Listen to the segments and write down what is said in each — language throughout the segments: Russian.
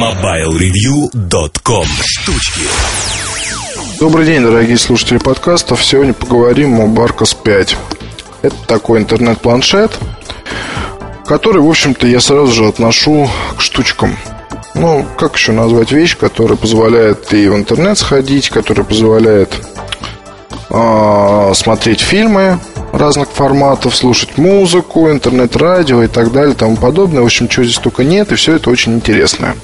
MobileReview.com Штучки Добрый день, дорогие слушатели подкастов. Сегодня поговорим об Arcos 5. Это такой интернет-планшет, который, в общем-то, я сразу же отношу к штучкам. Ну, как еще назвать вещь, которая позволяет и в интернет сходить, которая позволяет э, смотреть фильмы разных форматов, слушать музыку, интернет-радио и так далее, и тому подобное. В общем, чего здесь только нет, и все это очень интересное.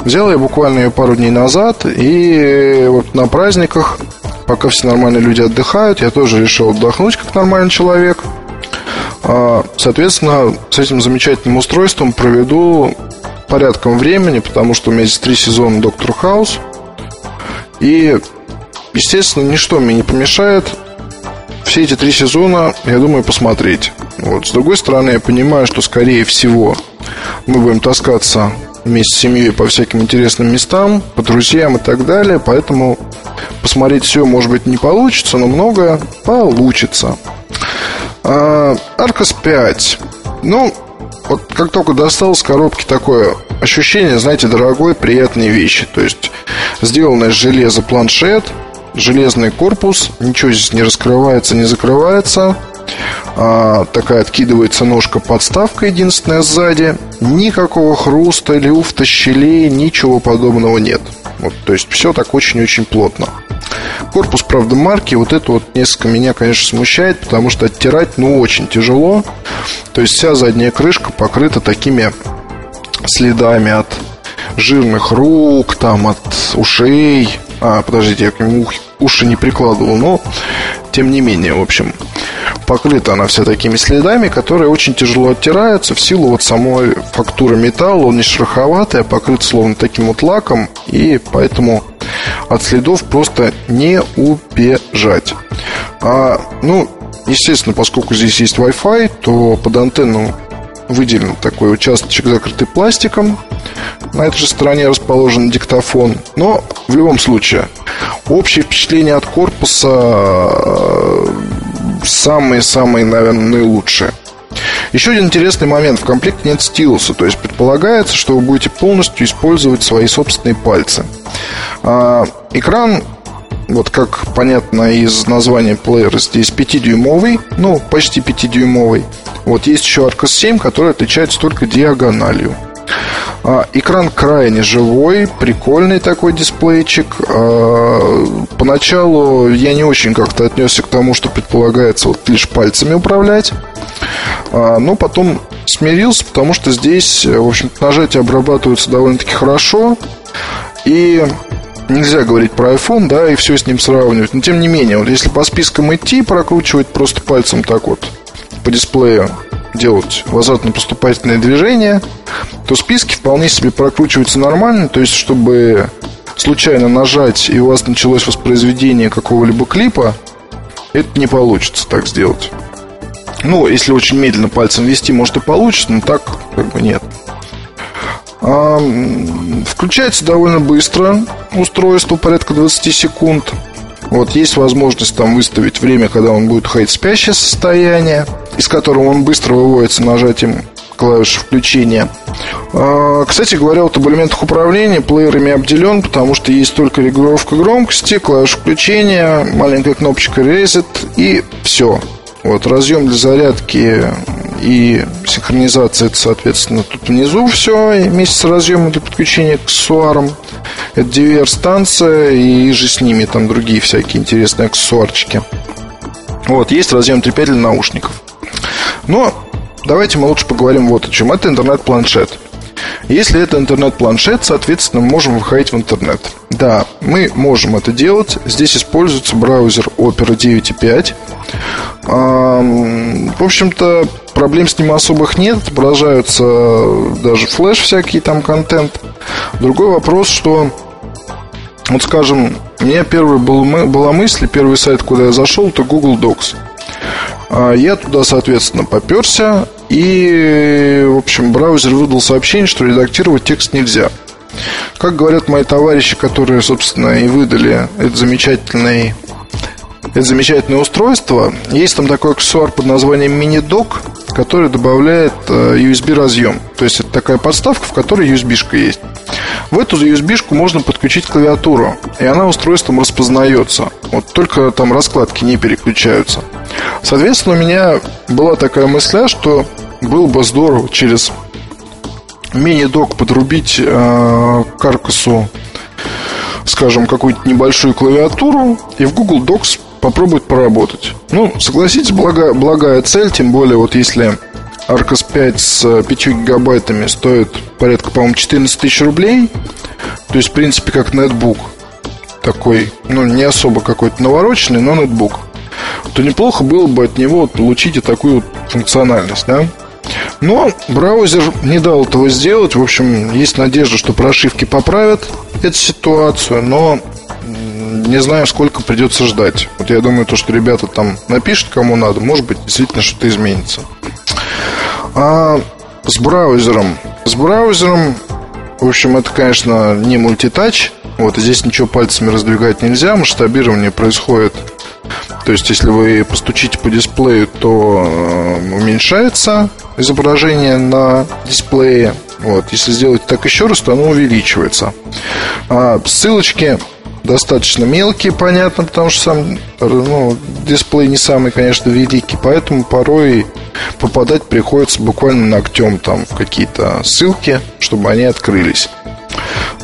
Взял я буквально ее пару дней назад, и вот на праздниках, пока все нормальные люди отдыхают, я тоже решил отдохнуть как нормальный человек. А, соответственно, с этим замечательным устройством проведу порядком времени, потому что у меня здесь три сезона Доктор Хаус. И, естественно, ничто мне не помешает все эти три сезона, я думаю, посмотреть. Вот. С другой стороны, я понимаю, что, скорее всего, мы будем таскаться вместе с семьей по всяким интересным местам, по друзьям и так далее. Поэтому посмотреть все, может быть, не получится, но многое получится. Аркос 5. Ну, вот как только достал с коробки такое ощущение, знаете, дорогой, приятной вещи. То есть, сделанное из железа планшет, железный корпус, ничего здесь не раскрывается, не закрывается а, такая откидывается ножка подставка единственная сзади. Никакого хруста, люфта, щелей, ничего подобного нет. Вот, то есть все так очень-очень плотно. Корпус, правда, марки, вот это вот несколько меня, конечно, смущает, потому что оттирать, ну, очень тяжело. То есть вся задняя крышка покрыта такими следами от жирных рук, там, от ушей. А, подождите, я к нему уши не прикладывал, но тем не менее, в общем, покрыта она вся такими следами, которые очень тяжело оттираются в силу вот самой фактуры металла. Он не шероховатый, а покрыт словно таким вот лаком, и поэтому от следов просто не убежать. А, ну, естественно, поскольку здесь есть Wi-Fi, то под антенну выделен такой участочек, закрытый пластиком. На этой же стороне расположен диктофон. Но в любом случае, общее впечатление от корпуса самые-самые, наверное, наилучшие. Еще один интересный момент. В комплекте нет стилуса, то есть предполагается, что вы будете полностью использовать свои собственные пальцы. А, экран, вот как понятно из названия плеера, здесь 5-дюймовый, ну, почти 5-дюймовый. Вот есть еще Arcos 7, который отличается только диагональю. А, экран крайне живой, прикольный такой дисплейчик. А, поначалу я не очень как-то отнесся к тому, что предполагается вот лишь пальцами управлять. А, но потом смирился, потому что здесь, в общем-то, нажатия обрабатываются довольно-таки хорошо. И нельзя говорить про iPhone, да, и все с ним сравнивать. Но тем не менее, вот если по спискам идти, прокручивать просто пальцем так вот по дисплею, делать возвратно-поступательные движения, то списки вполне себе прокручиваются нормально. То есть, чтобы случайно нажать и у вас началось воспроизведение какого-либо клипа, это не получится так сделать. Ну, если очень медленно пальцем вести, может и получится, но так как бы нет. А, включается довольно быстро устройство, порядка 20 секунд. Вот есть возможность там выставить время, когда он будет уходить в спящее состояние, из которого он быстро выводится нажатием клавиши включения. А, кстати говоря, вот об элементах управления плеерами обделен, потому что есть только регулировка громкости, клавиша включения, маленькая кнопочка Reset и все. Вот разъем для зарядки и синхронизация, это, соответственно, тут внизу все, вместе с разъемом для подключения к аксессуарам. Это DVR-станция и же с ними там другие всякие интересные аксессуарчики. Вот, есть разъем 3.5 для наушников. Но давайте мы лучше поговорим вот о чем. Это интернет-планшет. Если это интернет-планшет, соответственно, мы можем выходить в интернет. Да, мы можем это делать. Здесь используется браузер Opera 9.5. В общем-то, проблем с ним особых нет. Отображаются даже флеш всякий там контент. Другой вопрос, что вот скажем, у меня первый был, была мысль, первый сайт, куда я зашел, это Google Docs. А я туда, соответственно, поперся, и, в общем, браузер выдал сообщение, что редактировать текст нельзя. Как говорят мои товарищи, которые, собственно, и выдали этот замечательный это замечательное устройство. Есть там такой аксессуар под названием мини-док, который добавляет э, USB-разъем. То есть это такая подставка, в которой USB-шка есть. В эту USB-шку можно подключить клавиатуру, и она устройством распознается. Вот только там раскладки не переключаются. Соответственно, у меня была такая мысля, что было бы здорово через мини-док подрубить э, каркасу, скажем, какую-то небольшую клавиатуру и в Google Docs попробовать поработать. Ну, согласитесь, благая, благая цель, тем более вот если Arcos 5 с 5 гигабайтами стоит порядка, по-моему, 14 тысяч рублей, то есть, в принципе, как нетбук такой, ну, не особо какой-то навороченный, но нетбук, то неплохо было бы от него получить и такую функциональность, да? Но браузер не дал этого сделать. В общем, есть надежда, что прошивки поправят эту ситуацию, но не знаю, сколько придется ждать. Вот я думаю, то, что ребята там напишут, кому надо, может быть, действительно что-то изменится. А с браузером. С браузером, в общем, это, конечно, не мультитач. Вот здесь ничего пальцами раздвигать нельзя. Масштабирование происходит то есть, если вы постучите по дисплею, то э, уменьшается изображение на дисплее. Вот. Если сделать так еще раз, то оно увеличивается. А ссылочки достаточно мелкие, понятно, потому что сам ну, дисплей не самый, конечно, великий, поэтому порой попадать приходится буквально ногтем там в какие-то ссылки, чтобы они открылись.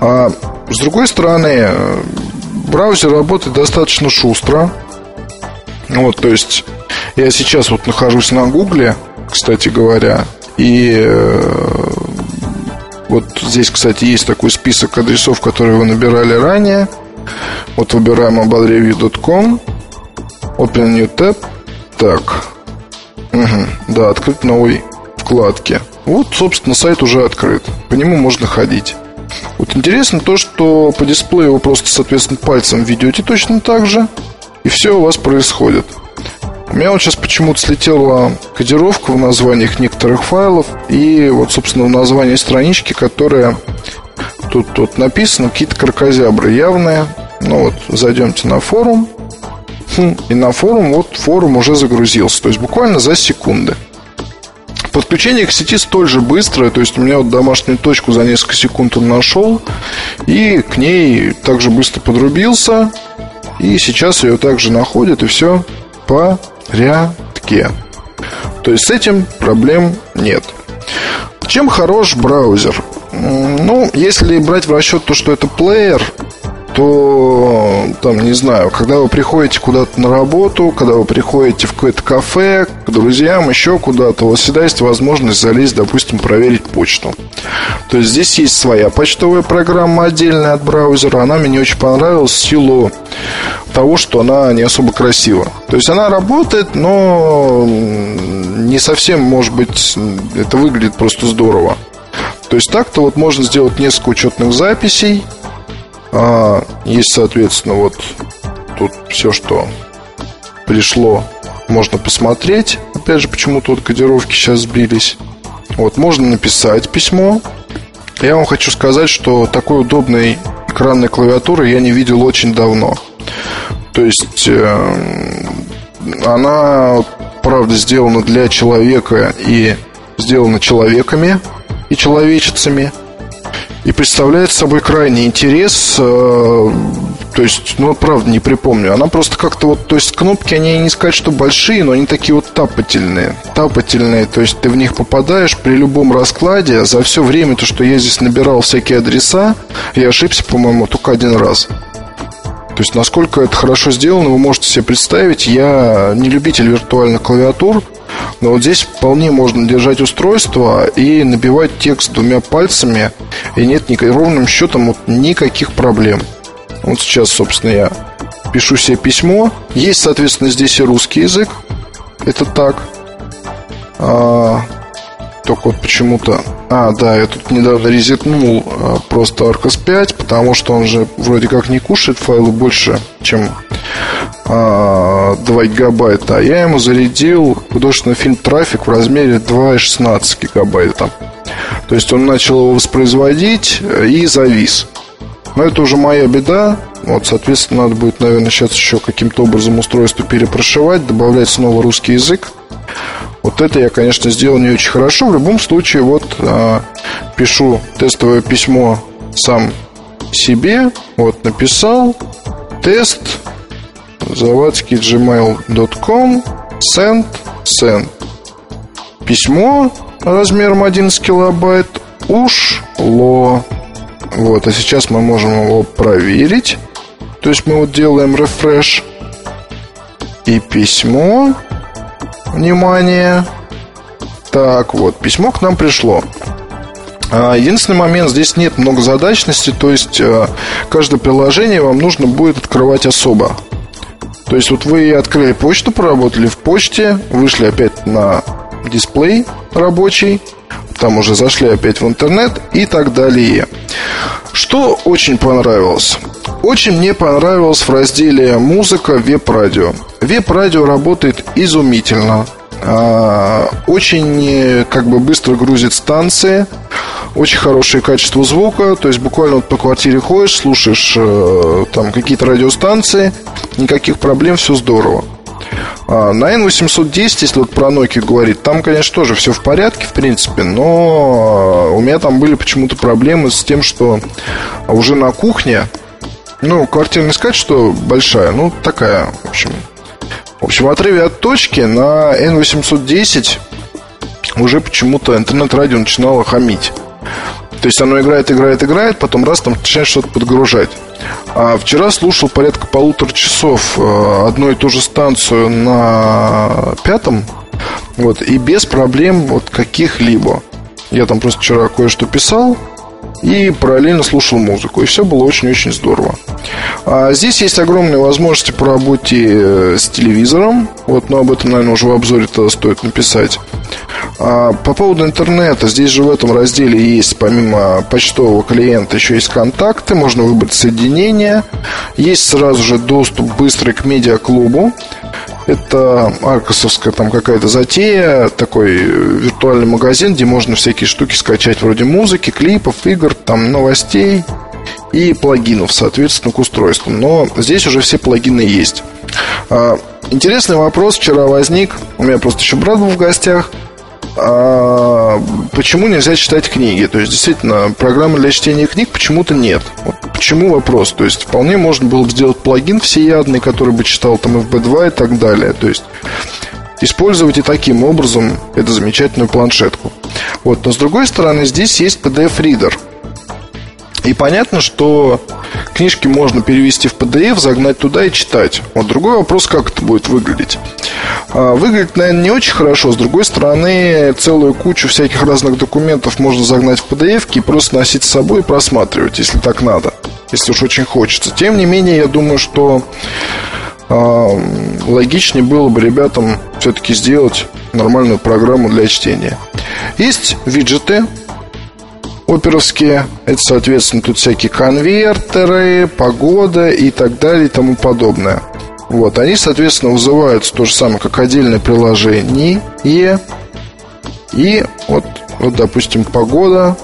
А с другой стороны, браузер работает достаточно шустро. Вот, то есть я сейчас вот нахожусь на Гугле, кстати говоря, и э, вот здесь, кстати, есть такой список адресов, которые вы набирали ранее. Вот выбираем mobilereview.com Open New Tab Так. Угу. Да, открыть новой вкладке. Вот, собственно, сайт уже открыт. По нему можно ходить. Вот интересно то, что по дисплею вы просто, соответственно, пальцем ведете точно так же И все у вас происходит у меня вот сейчас почему-то слетела кодировка в названиях некоторых файлов и вот, собственно, в названии странички, которая тут, тут написано, какие-то кракозябры явные. Ну вот, зайдемте на форум. Хм, и на форум, вот форум уже загрузился. То есть буквально за секунды. Подключение к сети столь же быстрое, то есть у меня вот домашнюю точку за несколько секунд он нашел, и к ней также быстро подрубился, и сейчас ее также находит, и все порядке. То есть с этим проблем нет. Чем хорош браузер? Ну, если брать в расчет то, что это плеер, то, там, не знаю, когда вы приходите куда-то на работу, когда вы приходите в какое-то кафе, к друзьям, еще куда-то, у вас всегда есть возможность залезть, допустим, проверить почту. То есть здесь есть своя почтовая программа отдельная от браузера. Она мне не очень понравилась в силу того, что она не особо красива. То есть она работает, но не совсем, может быть, это выглядит просто здорово. То есть так-то вот можно сделать несколько учетных записей. А, есть, соответственно, вот тут все, что пришло, можно посмотреть. Опять же, почему-то вот кодировки сейчас сбились. Вот, можно написать письмо. Я вам хочу сказать, что такой удобной экранной клавиатуры я не видел очень давно. То есть э, она, правда, сделана для человека и сделана человеками и человечицами. И представляет собой крайний интерес. Э, то есть, ну, правда, не припомню. Она просто как-то вот, то есть, кнопки, они не сказать, что большие, но они такие вот тапательные. Тапательные, то есть, ты в них попадаешь при любом раскладе. За все время, то, что я здесь набирал всякие адреса, я ошибся, по-моему, только один раз. То есть, насколько это хорошо сделано, вы можете себе представить. Я не любитель виртуальных клавиатур, но вот здесь вполне можно держать устройство и набивать текст двумя пальцами, и нет ровным счетом вот никаких проблем. Вот сейчас, собственно, я пишу себе письмо. Есть, соответственно, здесь и русский язык. Это так. А, только вот почему-то... А, да, я тут недавно резетнул а, просто Arcos 5, потому что он же вроде как не кушает файлы больше, чем 2 гигабайта. А я ему зарядил художественный фильм «Трафик» в размере 2,16 гигабайта. То есть он начал его воспроизводить э, и завис. Но это уже моя беда. Вот, соответственно, надо будет, наверное, сейчас еще каким-то образом устройство перепрошивать, добавлять снова русский язык. Вот это я, конечно, сделал не очень хорошо. В любом случае, вот а, пишу тестовое письмо сам себе. Вот написал тест завадский gmail.com send send письмо размером 11 килобайт ушло. Вот, а сейчас мы можем его проверить. То есть мы вот делаем refresh и письмо. Внимание. Так, вот, письмо к нам пришло. А, единственный момент, здесь нет многозадачности, то есть э, каждое приложение вам нужно будет открывать особо. То есть вот вы открыли почту, поработали в почте, вышли опять на дисплей рабочий, там уже зашли опять в интернет и так далее. Что очень понравилось? Очень мне понравилось в разделе «Музыка» веб-радио. Веб-радио работает изумительно. А, очень как бы быстро грузит станции очень хорошее качество звука, то есть буквально вот по квартире ходишь, слушаешь э, там какие-то радиостанции, никаких проблем, все здорово. А на N810, если вот про Nokia говорить, там, конечно, тоже все в порядке, в принципе, но у меня там были почему-то проблемы с тем, что уже на кухне, ну, квартира не сказать, что большая, ну, такая, в общем. В общем, в отрыве от точки на N810 уже почему-то интернет-радио начинало хамить. То есть оно играет, играет, играет, потом раз там начинает что-то подгружать. А вчера слушал порядка полутора часов э, одну и ту же станцию на пятом, вот, и без проблем вот каких-либо. Я там просто вчера кое-что писал, и параллельно слушал музыку. И все было очень-очень здорово. А здесь есть огромные возможности по работе э, с телевизором. Вот, но об этом, наверное, уже в обзоре тогда стоит написать. А по поводу интернета, здесь же в этом разделе есть, помимо почтового клиента, еще есть контакты, можно выбрать соединение. Есть сразу же доступ быстрый к медиаклубу. Это аркасовская там какая-то затея, такой виртуальный магазин, где можно всякие штуки скачать вроде музыки, клипов, игр, там новостей и плагинов, соответственно, к устройствам. Но здесь уже все плагины есть. А, интересный вопрос вчера возник. У меня просто еще брат был в гостях а почему нельзя читать книги? То есть, действительно, программы для чтения книг почему-то нет. Вот почему вопрос? То есть, вполне можно было бы сделать плагин всеядный, который бы читал там FB2 и так далее. То есть, использовать и таким образом эту замечательную планшетку. Вот, но с другой стороны, здесь есть PDF-ридер – и понятно, что книжки можно перевести в PDF, загнать туда и читать. Вот другой вопрос, как это будет выглядеть. А, выглядит, наверное, не очень хорошо. С другой стороны, целую кучу всяких разных документов можно загнать в PDF и просто носить с собой и просматривать, если так надо. Если уж очень хочется. Тем не менее, я думаю, что э, логичнее было бы ребятам все-таки сделать нормальную программу для чтения. Есть виджеты, оперовские. Это, соответственно, тут всякие конвертеры, погода и так далее и тому подобное. Вот, они, соответственно, вызываются то же самое, как отдельное приложение. И вот, вот, допустим, погода.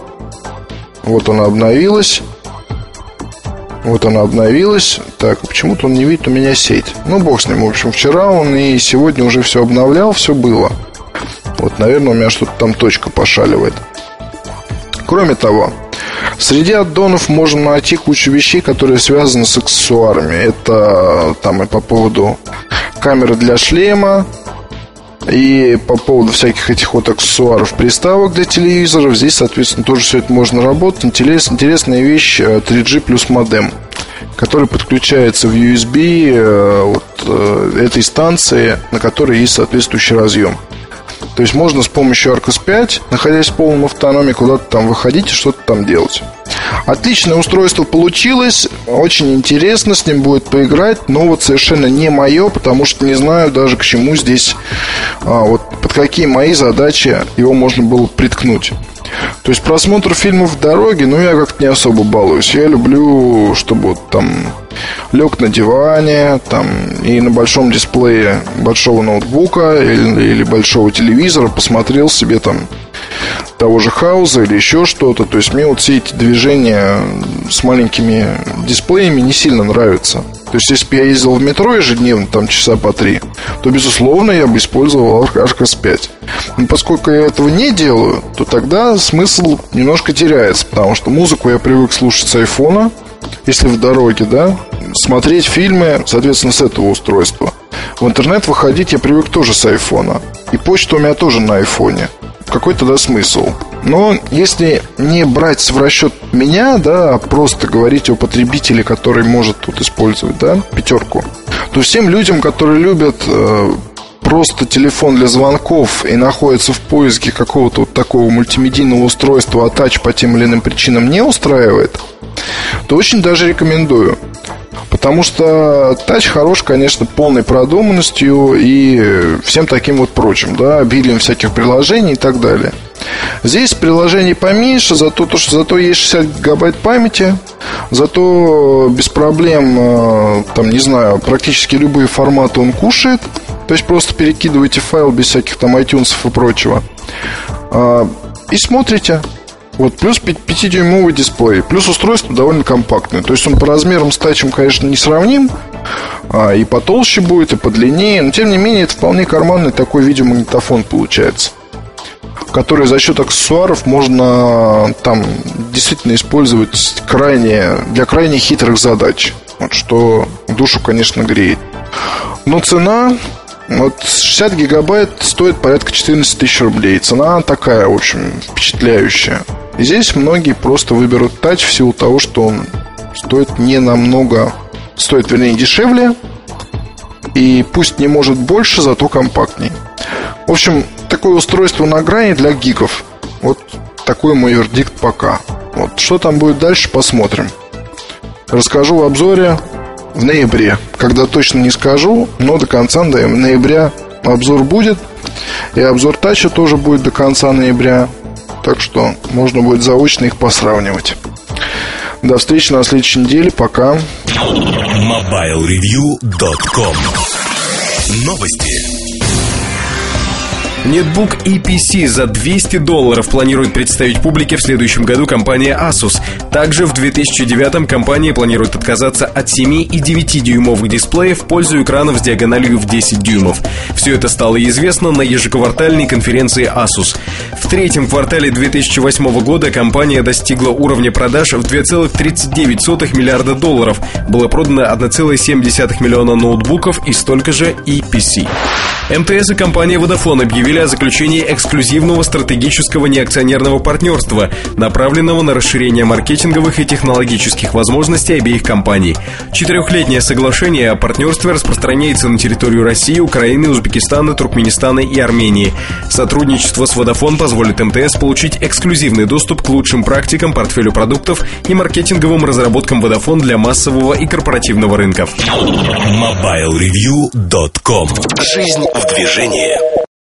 Вот она обновилась. Вот она обновилась. Так, почему-то он не видит у меня сеть. Ну, бог с ним. В общем, вчера он и сегодня уже все обновлял, все было. Вот, наверное, у меня что-то там точка пошаливает. Кроме того, среди аддонов можно найти кучу вещей, которые связаны с аксессуарами. Это там и по поводу камеры для шлема, и по поводу всяких этих вот аксессуаров, приставок для телевизоров, здесь, соответственно, тоже все это можно работать. Интерес, интересная вещь 3G э, плюс модем, который подключается в USB э, вот, э, этой станции, на которой есть соответствующий разъем. То есть можно с помощью Arcos 5, находясь в полном автономии, куда-то там выходить и что-то там делать. Отличное устройство получилось, очень интересно с ним будет поиграть, но вот совершенно не мое, потому что не знаю даже к чему здесь, а, вот под какие мои задачи его можно было приткнуть. То есть просмотр фильмов в дороге, ну, я как-то не особо балуюсь. Я люблю, чтобы вот там лег на диване, там, и на большом дисплее большого ноутбука или, или большого телевизора посмотрел себе там того же хауза или еще что-то. То есть мне вот все эти движения с маленькими дисплеями не сильно нравятся. То есть, если бы я ездил в метро ежедневно, там часа по три, то, безусловно, я бы использовал HKS 5. Но поскольку я этого не делаю, то тогда смысл немножко теряется, потому что музыку я привык слушать с айфона, если в дороге, да, смотреть фильмы, соответственно, с этого устройства. В интернет выходить я привык тоже с айфона. И почта у меня тоже на айфоне. Какой тогда смысл? Но если не брать в расчет меня, да, а просто говорить о потребителе, который может тут использовать, да, пятерку, то всем людям, которые любят э, просто телефон для звонков и находятся в поиске какого-то вот такого мультимедийного устройства, а тач по тем или иным причинам не устраивает, то очень даже рекомендую. Потому что тач хорош, конечно, полной продуманностью и всем таким вот прочим, да, обилием всяких приложений и так далее. Здесь приложений поменьше, зато, то, что, зато есть 60 гигабайт памяти, зато без проблем, э, там, не знаю, практически любые форматы он кушает. То есть просто перекидываете файл без всяких там iTunes и прочего. А, и смотрите. Вот, плюс 5-дюймовый дисплей, плюс устройство довольно компактное. То есть он по размерам с тачем, конечно, не сравним, а, и потолще будет, и подлиннее, но тем не менее это вполне карманный такой видеомагнитофон получается который за счет аксессуаров можно там действительно использовать крайне, для крайне хитрых задач. Вот, что душу, конечно, греет. Но цена вот 60 гигабайт стоит порядка 14 тысяч рублей. Цена такая, в общем, впечатляющая. Здесь многие просто выберут тач в силу того, что он стоит не намного, стоит, вернее, дешевле. И пусть не может больше, зато компактнее. В общем, такое устройство на грани для гиков. Вот такой мой вердикт пока. Вот что там будет дальше, посмотрим. Расскажу в обзоре в ноябре. Когда точно не скажу, но до конца ноября обзор будет. И обзор тача тоже будет до конца ноября. Так что можно будет заочно их посравнивать. До встречи на следующей неделе. Пока. MobileReview.com Новости. Нетбук EPC за 200 долларов планирует представить публике в следующем году компания Asus. Также в 2009 компания планирует отказаться от 7 и 9 дюймовых дисплеев в пользу экранов с диагональю в 10 дюймов. Все это стало известно на ежеквартальной конференции Asus. В третьем квартале 2008 года компания достигла уровня продаж в 2,39 миллиарда долларов. Было продано 1,7 миллиона ноутбуков и столько же EPC. МТС и компания Vodafone объявили о заключении эксклюзивного стратегического неакционерного партнерства, направленного на расширение маркетинговых и технологических возможностей обеих компаний. Четырехлетнее соглашение о партнерстве распространяется на территорию России, Украины, Узбекистана, Туркменистана и Армении. Сотрудничество с Vodafone позволит МТС получить эксклюзивный доступ к лучшим практикам, портфелю продуктов и маркетинговым разработкам Vodafone для массового и корпоративного рынков. MobileReview.com Жизнь в движении.